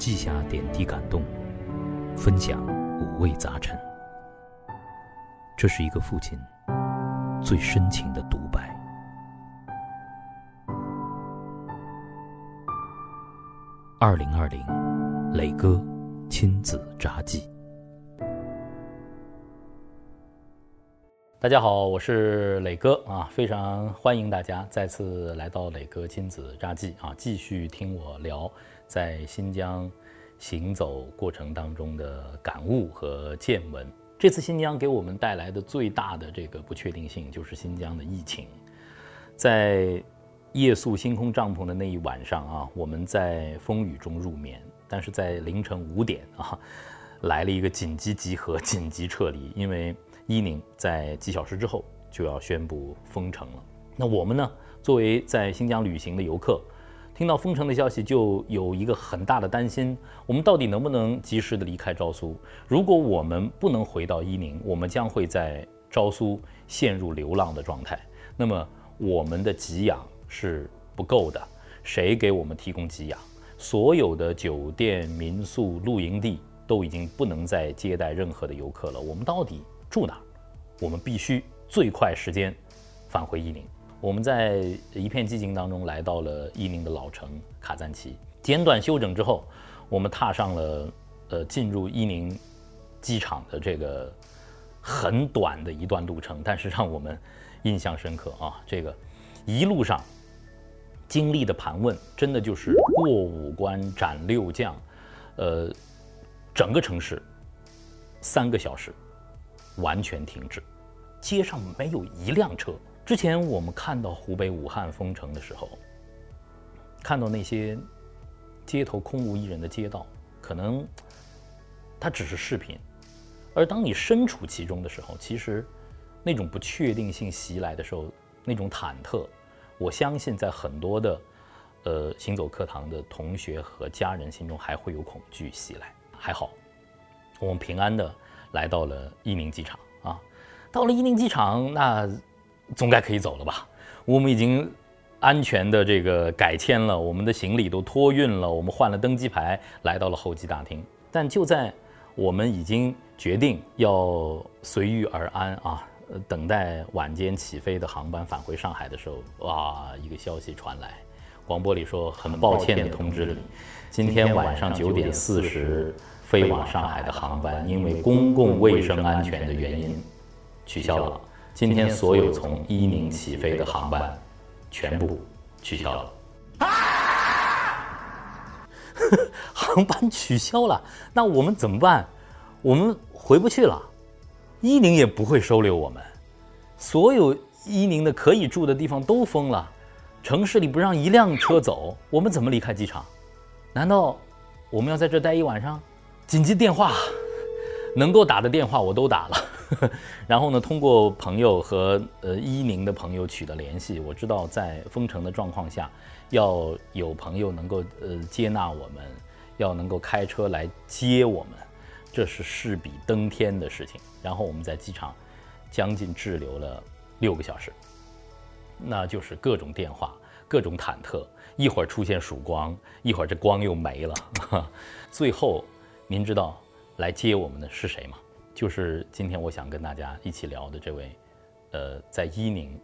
记下点滴感动，分享五味杂陈。这是一个父亲最深情的独白。二零二零，磊哥亲子札记。大家好，我是磊哥啊，非常欢迎大家再次来到磊哥亲子札记啊，继续听我聊在新疆行走过程当中的感悟和见闻。这次新疆给我们带来的最大的这个不确定性，就是新疆的疫情。在夜宿星空帐篷的那一晚上啊，我们在风雨中入眠，但是在凌晨五点啊，来了一个紧急集合、紧急撤离，因为。伊宁在几小时之后就要宣布封城了。那我们呢？作为在新疆旅行的游客，听到封城的消息，就有一个很大的担心：我们到底能不能及时的离开昭苏？如果我们不能回到伊宁，我们将会在昭苏陷入流浪的状态。那么我们的给养是不够的，谁给我们提供给养？所有的酒店、民宿、露营地都已经不能再接待任何的游客了。我们到底？住哪儿？我们必须最快时间返回伊宁。我们在一片寂静当中来到了伊宁的老城卡赞奇。简短休整之后，我们踏上了呃进入伊宁机场的这个很短的一段路程，但是让我们印象深刻啊！这个一路上经历的盘问，真的就是过五关斩六将，呃，整个城市三个小时。完全停止，街上没有一辆车。之前我们看到湖北武汉封城的时候，看到那些街头空无一人的街道，可能它只是视频，而当你身处其中的时候，其实那种不确定性袭来的时候，那种忐忑，我相信在很多的呃行走课堂的同学和家人心中还会有恐惧袭来。还好，我们平安的。来到了伊宁机场啊，到了伊宁机场，那总该可以走了吧？我们已经安全的这个改签了，我们的行李都托运了，我们换了登机牌，来到了候机大厅。但就在我们已经决定要随遇而安啊，等待晚间起飞的航班返回上海的时候，哇，一个消息传来，广播里说很抱歉的通知你，今天晚上九点四十。飞往上海的航班因为公共卫生安全的原因取消了。今天所有从伊宁起飞的航班全部取消了。航班取消了，那我们怎么办？我们回不去了，伊宁也不会收留我们。所有伊宁的可以住的地方都封了，城市里不让一辆车走，我们怎么离开机场？难道我们要在这待一晚上？紧急电话，能够打的电话我都打了，然后呢，通过朋友和呃伊宁的朋友取得联系，我知道在封城的状况下，要有朋友能够呃接纳我们，要能够开车来接我们，这是势比登天的事情。然后我们在机场将近滞留了六个小时，那就是各种电话，各种忐忑，一会儿出现曙光，一会儿这光又没了，最后。您知道来接我们的是谁吗？就是今天我想跟大家一起聊的这位，呃，在伊宁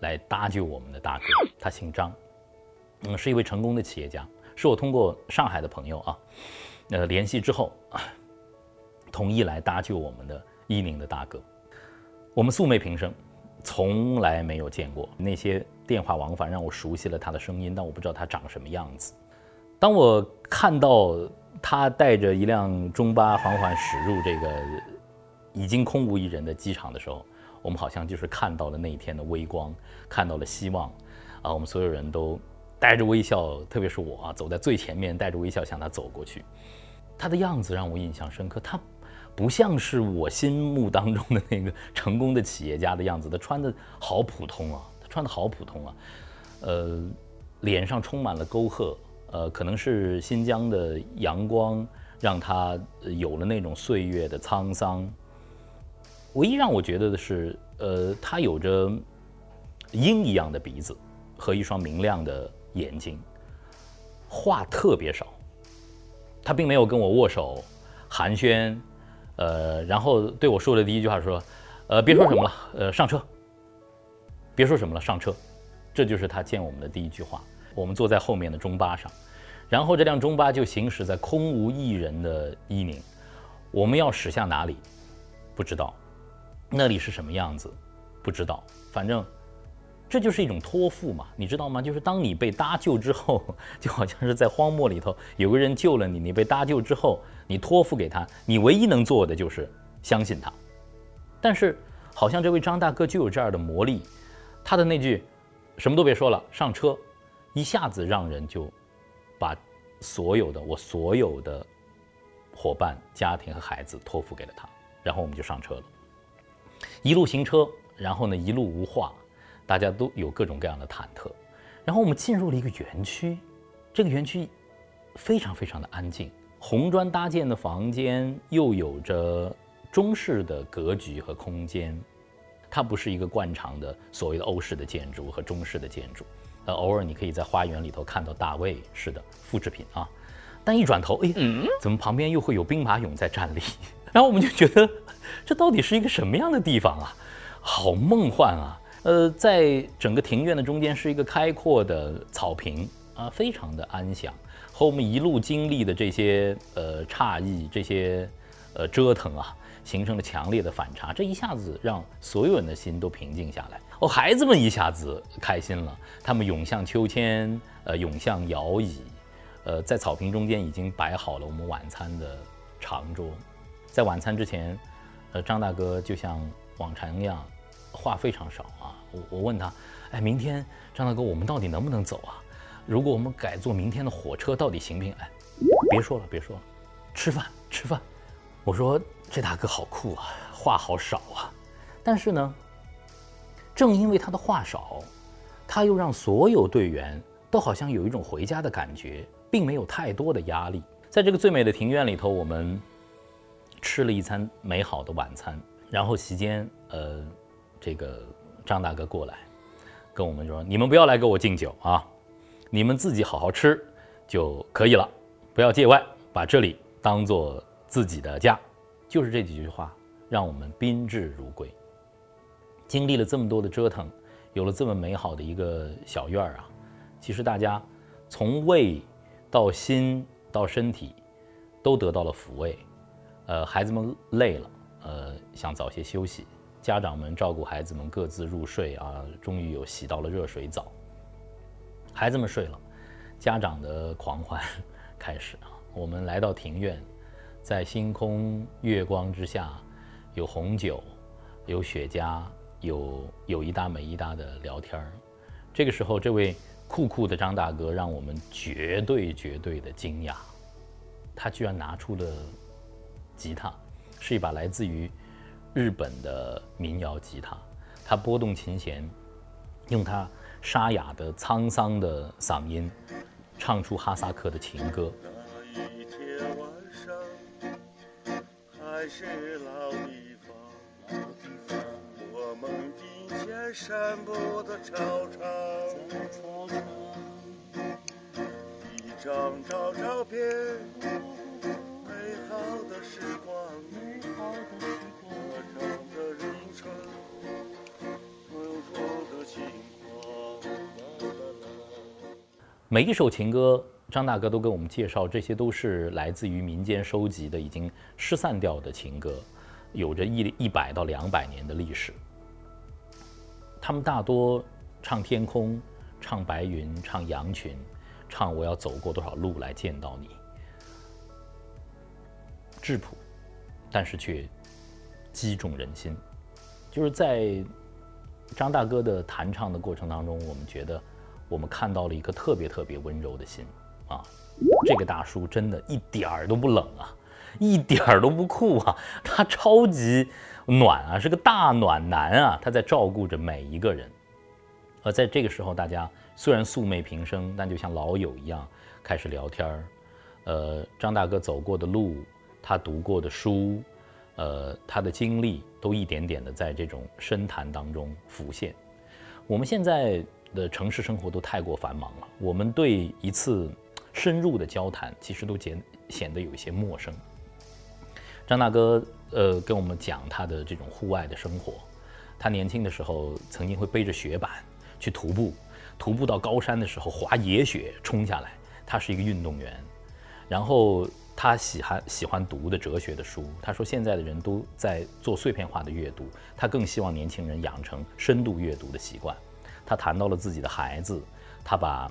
来搭救我们的大哥，他姓张，嗯，是一位成功的企业家，是我通过上海的朋友啊，呃，联系之后，同意来搭救我们的伊宁的大哥。我们素昧平生，从来没有见过那些电话往返，让我熟悉了他的声音，但我不知道他长什么样子。当我看到。他带着一辆中巴缓缓驶入这个已经空无一人的机场的时候，我们好像就是看到了那一天的微光，看到了希望，啊，我们所有人都带着微笑，特别是我啊，走在最前面，带着微笑向他走过去。他的样子让我印象深刻，他不像是我心目当中的那个成功的企业家的样子，他穿的好普通啊，他穿的好普通啊，呃，脸上充满了沟壑。呃，可能是新疆的阳光让他有了那种岁月的沧桑。唯一让我觉得的是，呃，他有着鹰一样的鼻子和一双明亮的眼睛，话特别少，他并没有跟我握手寒暄，呃，然后对我说的第一句话说，呃，别说什么了，呃，上车。别说什么了，上车。这就是他见我们的第一句话。我们坐在后面的中巴上，然后这辆中巴就行驶在空无一人的伊宁。我们要驶向哪里？不知道。那里是什么样子？不知道。反正。这就是一种托付嘛，你知道吗？就是当你被搭救之后，就好像是在荒漠里头有个人救了你，你被搭救之后，你托付给他，你唯一能做的就是相信他。但是好像这位张大哥就有这样的魔力，他的那句“什么都别说了，上车”，一下子让人就把所有的我所有的伙伴、家庭和孩子托付给了他，然后我们就上车了，一路行车，然后呢一路无话。大家都有各种各样的忐忑，然后我们进入了一个园区，这个园区非常非常的安静，红砖搭建的房间又有着中式的格局和空间，它不是一个惯常的所谓的欧式的建筑和中式的建筑，呃，偶尔你可以在花园里头看到大卫式的复制品啊，但一转头，哎，怎么旁边又会有兵马俑在站立？然后我们就觉得 这到底是一个什么样的地方啊？好梦幻啊！呃，在整个庭院的中间是一个开阔的草坪啊，非常的安详，和我们一路经历的这些呃诧异、这些呃折腾啊，形成了强烈的反差。这一下子让所有人的心都平静下来。哦，孩子们一下子开心了，他们涌向秋千，呃，涌向摇椅，呃，在草坪中间已经摆好了我们晚餐的长桌。在晚餐之前，呃，张大哥就像往常一样，话非常少啊。我我问他，哎，明天张大哥，我们到底能不能走啊？如果我们改坐明天的火车，到底行不行？哎，别说了，别说了，吃饭吃饭。我说这大哥好酷啊，话好少啊。但是呢，正因为他的话少，他又让所有队员都好像有一种回家的感觉，并没有太多的压力。在这个最美的庭院里头，我们吃了一餐美好的晚餐，然后席间，呃，这个。张大哥过来，跟我们说：“你们不要来给我敬酒啊，你们自己好好吃就可以了，不要界外，把这里当做自己的家。”就是这几句话，让我们宾至如归。经历了这么多的折腾，有了这么美好的一个小院儿啊，其实大家从胃到心到身体都得到了抚慰。呃，孩子们累了，呃，想早些休息。家长们照顾孩子们各自入睡啊，终于有洗到了热水澡。孩子们睡了，家长的狂欢 开始啊。我们来到庭院，在星空月光之下，有红酒，有雪茄，有有一搭没一搭的聊天儿。这个时候，这位酷酷的张大哥让我们绝对绝对的惊讶，他居然拿出了吉他，是一把来自于。日本的民谣吉他，他拨动琴弦，用他沙哑的沧桑的嗓音，唱出哈萨克的情歌。是老地方，我们并肩散步的操场，一张张照片，美好的时光。我唱的人生每一首情歌，张大哥都跟我们介绍，这些都是来自于民间收集的已经失散掉的情歌，有着一一百到两百年的历史。他们大多唱天空，唱白云，唱羊群，唱我要走过多少路来见到你。质朴，但是却击中人心。就是在张大哥的弹唱的过程当中，我们觉得。我们看到了一颗特别特别温柔的心，啊，这个大叔真的一点儿都不冷啊，一点儿都不酷啊，他超级暖啊，是个大暖男啊，他在照顾着每一个人。而在这个时候，大家虽然素昧平生，但就像老友一样开始聊天儿。呃，张大哥走过的路，他读过的书，呃，他的经历，都一点点的在这种深谈当中浮现。我们现在。的城市生活都太过繁忙了，我们对一次深入的交谈，其实都显显得有一些陌生。张大哥，呃，跟我们讲他的这种户外的生活。他年轻的时候曾经会背着雪板去徒步，徒步到高山的时候滑野雪冲下来。他是一个运动员，然后他喜欢喜欢读的哲学的书。他说现在的人都在做碎片化的阅读，他更希望年轻人养成深度阅读的习惯。他谈到了自己的孩子，他把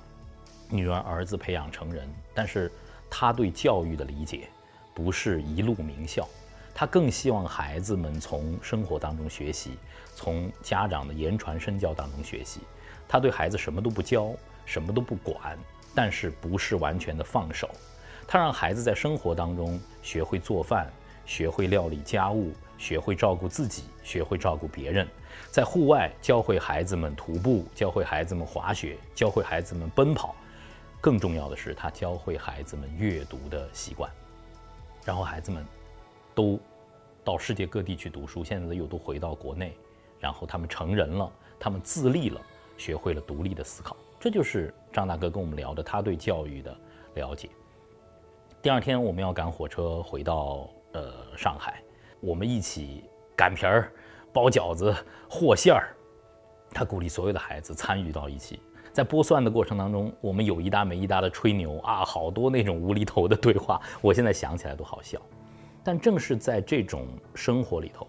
女儿儿子培养成人，但是他对教育的理解。不是一路名校，他更希望孩子们从生活当中学习，从家长的言传身教当中学习。他对孩子什么都不教，什么都不管，但是不是完全的放手。他让孩子在生活当中学会做饭，学会料理家务，学会照顾自己，学会照顾别人。在户外教会孩子们徒步，教会孩子们滑雪，教会孩子们奔跑。更重要的是，他教会孩子们阅读的习惯。然后孩子们，都到世界各地去读书，现在又都回到国内，然后他们成人了，他们自立了，学会了独立的思考。这就是张大哥跟我们聊的他对教育的了解。第二天我们要赶火车回到呃上海，我们一起擀皮儿、包饺子、和馅儿。他鼓励所有的孩子参与到一起。在剥蒜的过程当中，我们有一搭没一搭的吹牛啊，好多那种无厘头的对话，我现在想起来都好笑。但正是在这种生活里头，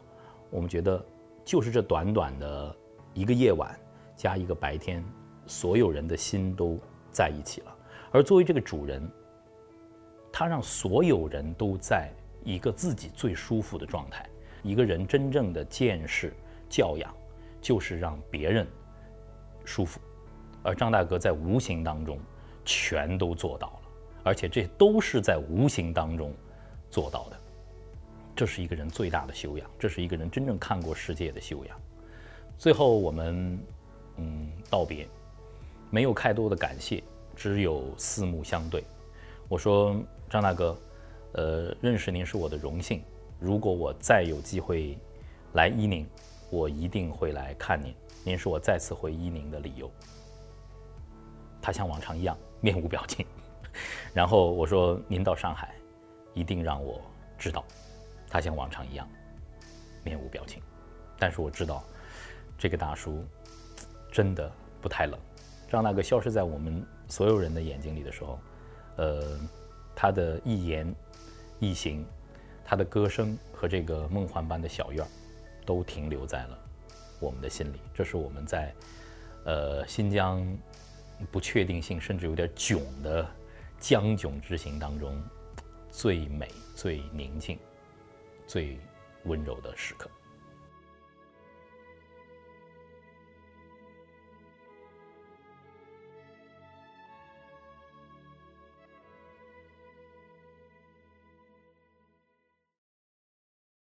我们觉得就是这短短的一个夜晚加一个白天，所有人的心都在一起了。而作为这个主人，他让所有人都在一个自己最舒服的状态。一个人真正的见识教养，就是让别人舒服。而张大哥在无形当中全都做到了，而且这都是在无形当中做到的。这是一个人最大的修养，这是一个人真正看过世界的修养。最后我们嗯道别，没有太多的感谢，只有四目相对。我说张大哥，呃，认识您是我的荣幸。如果我再有机会来伊宁，我一定会来看您。您是我再次回伊宁的理由。他像往常一样面无表情，然后我说：“您到上海，一定让我知道。”他像往常一样面无表情，但是我知道这个大叔真的不太冷。张大哥消失在我们所有人的眼睛里的时候，呃，他的一言一行，他的歌声和这个梦幻般的小院儿，都停留在了我们的心里。这是我们在呃新疆。不确定性甚至有点囧的将囧之行当中，最美、最宁静、最温柔的时刻。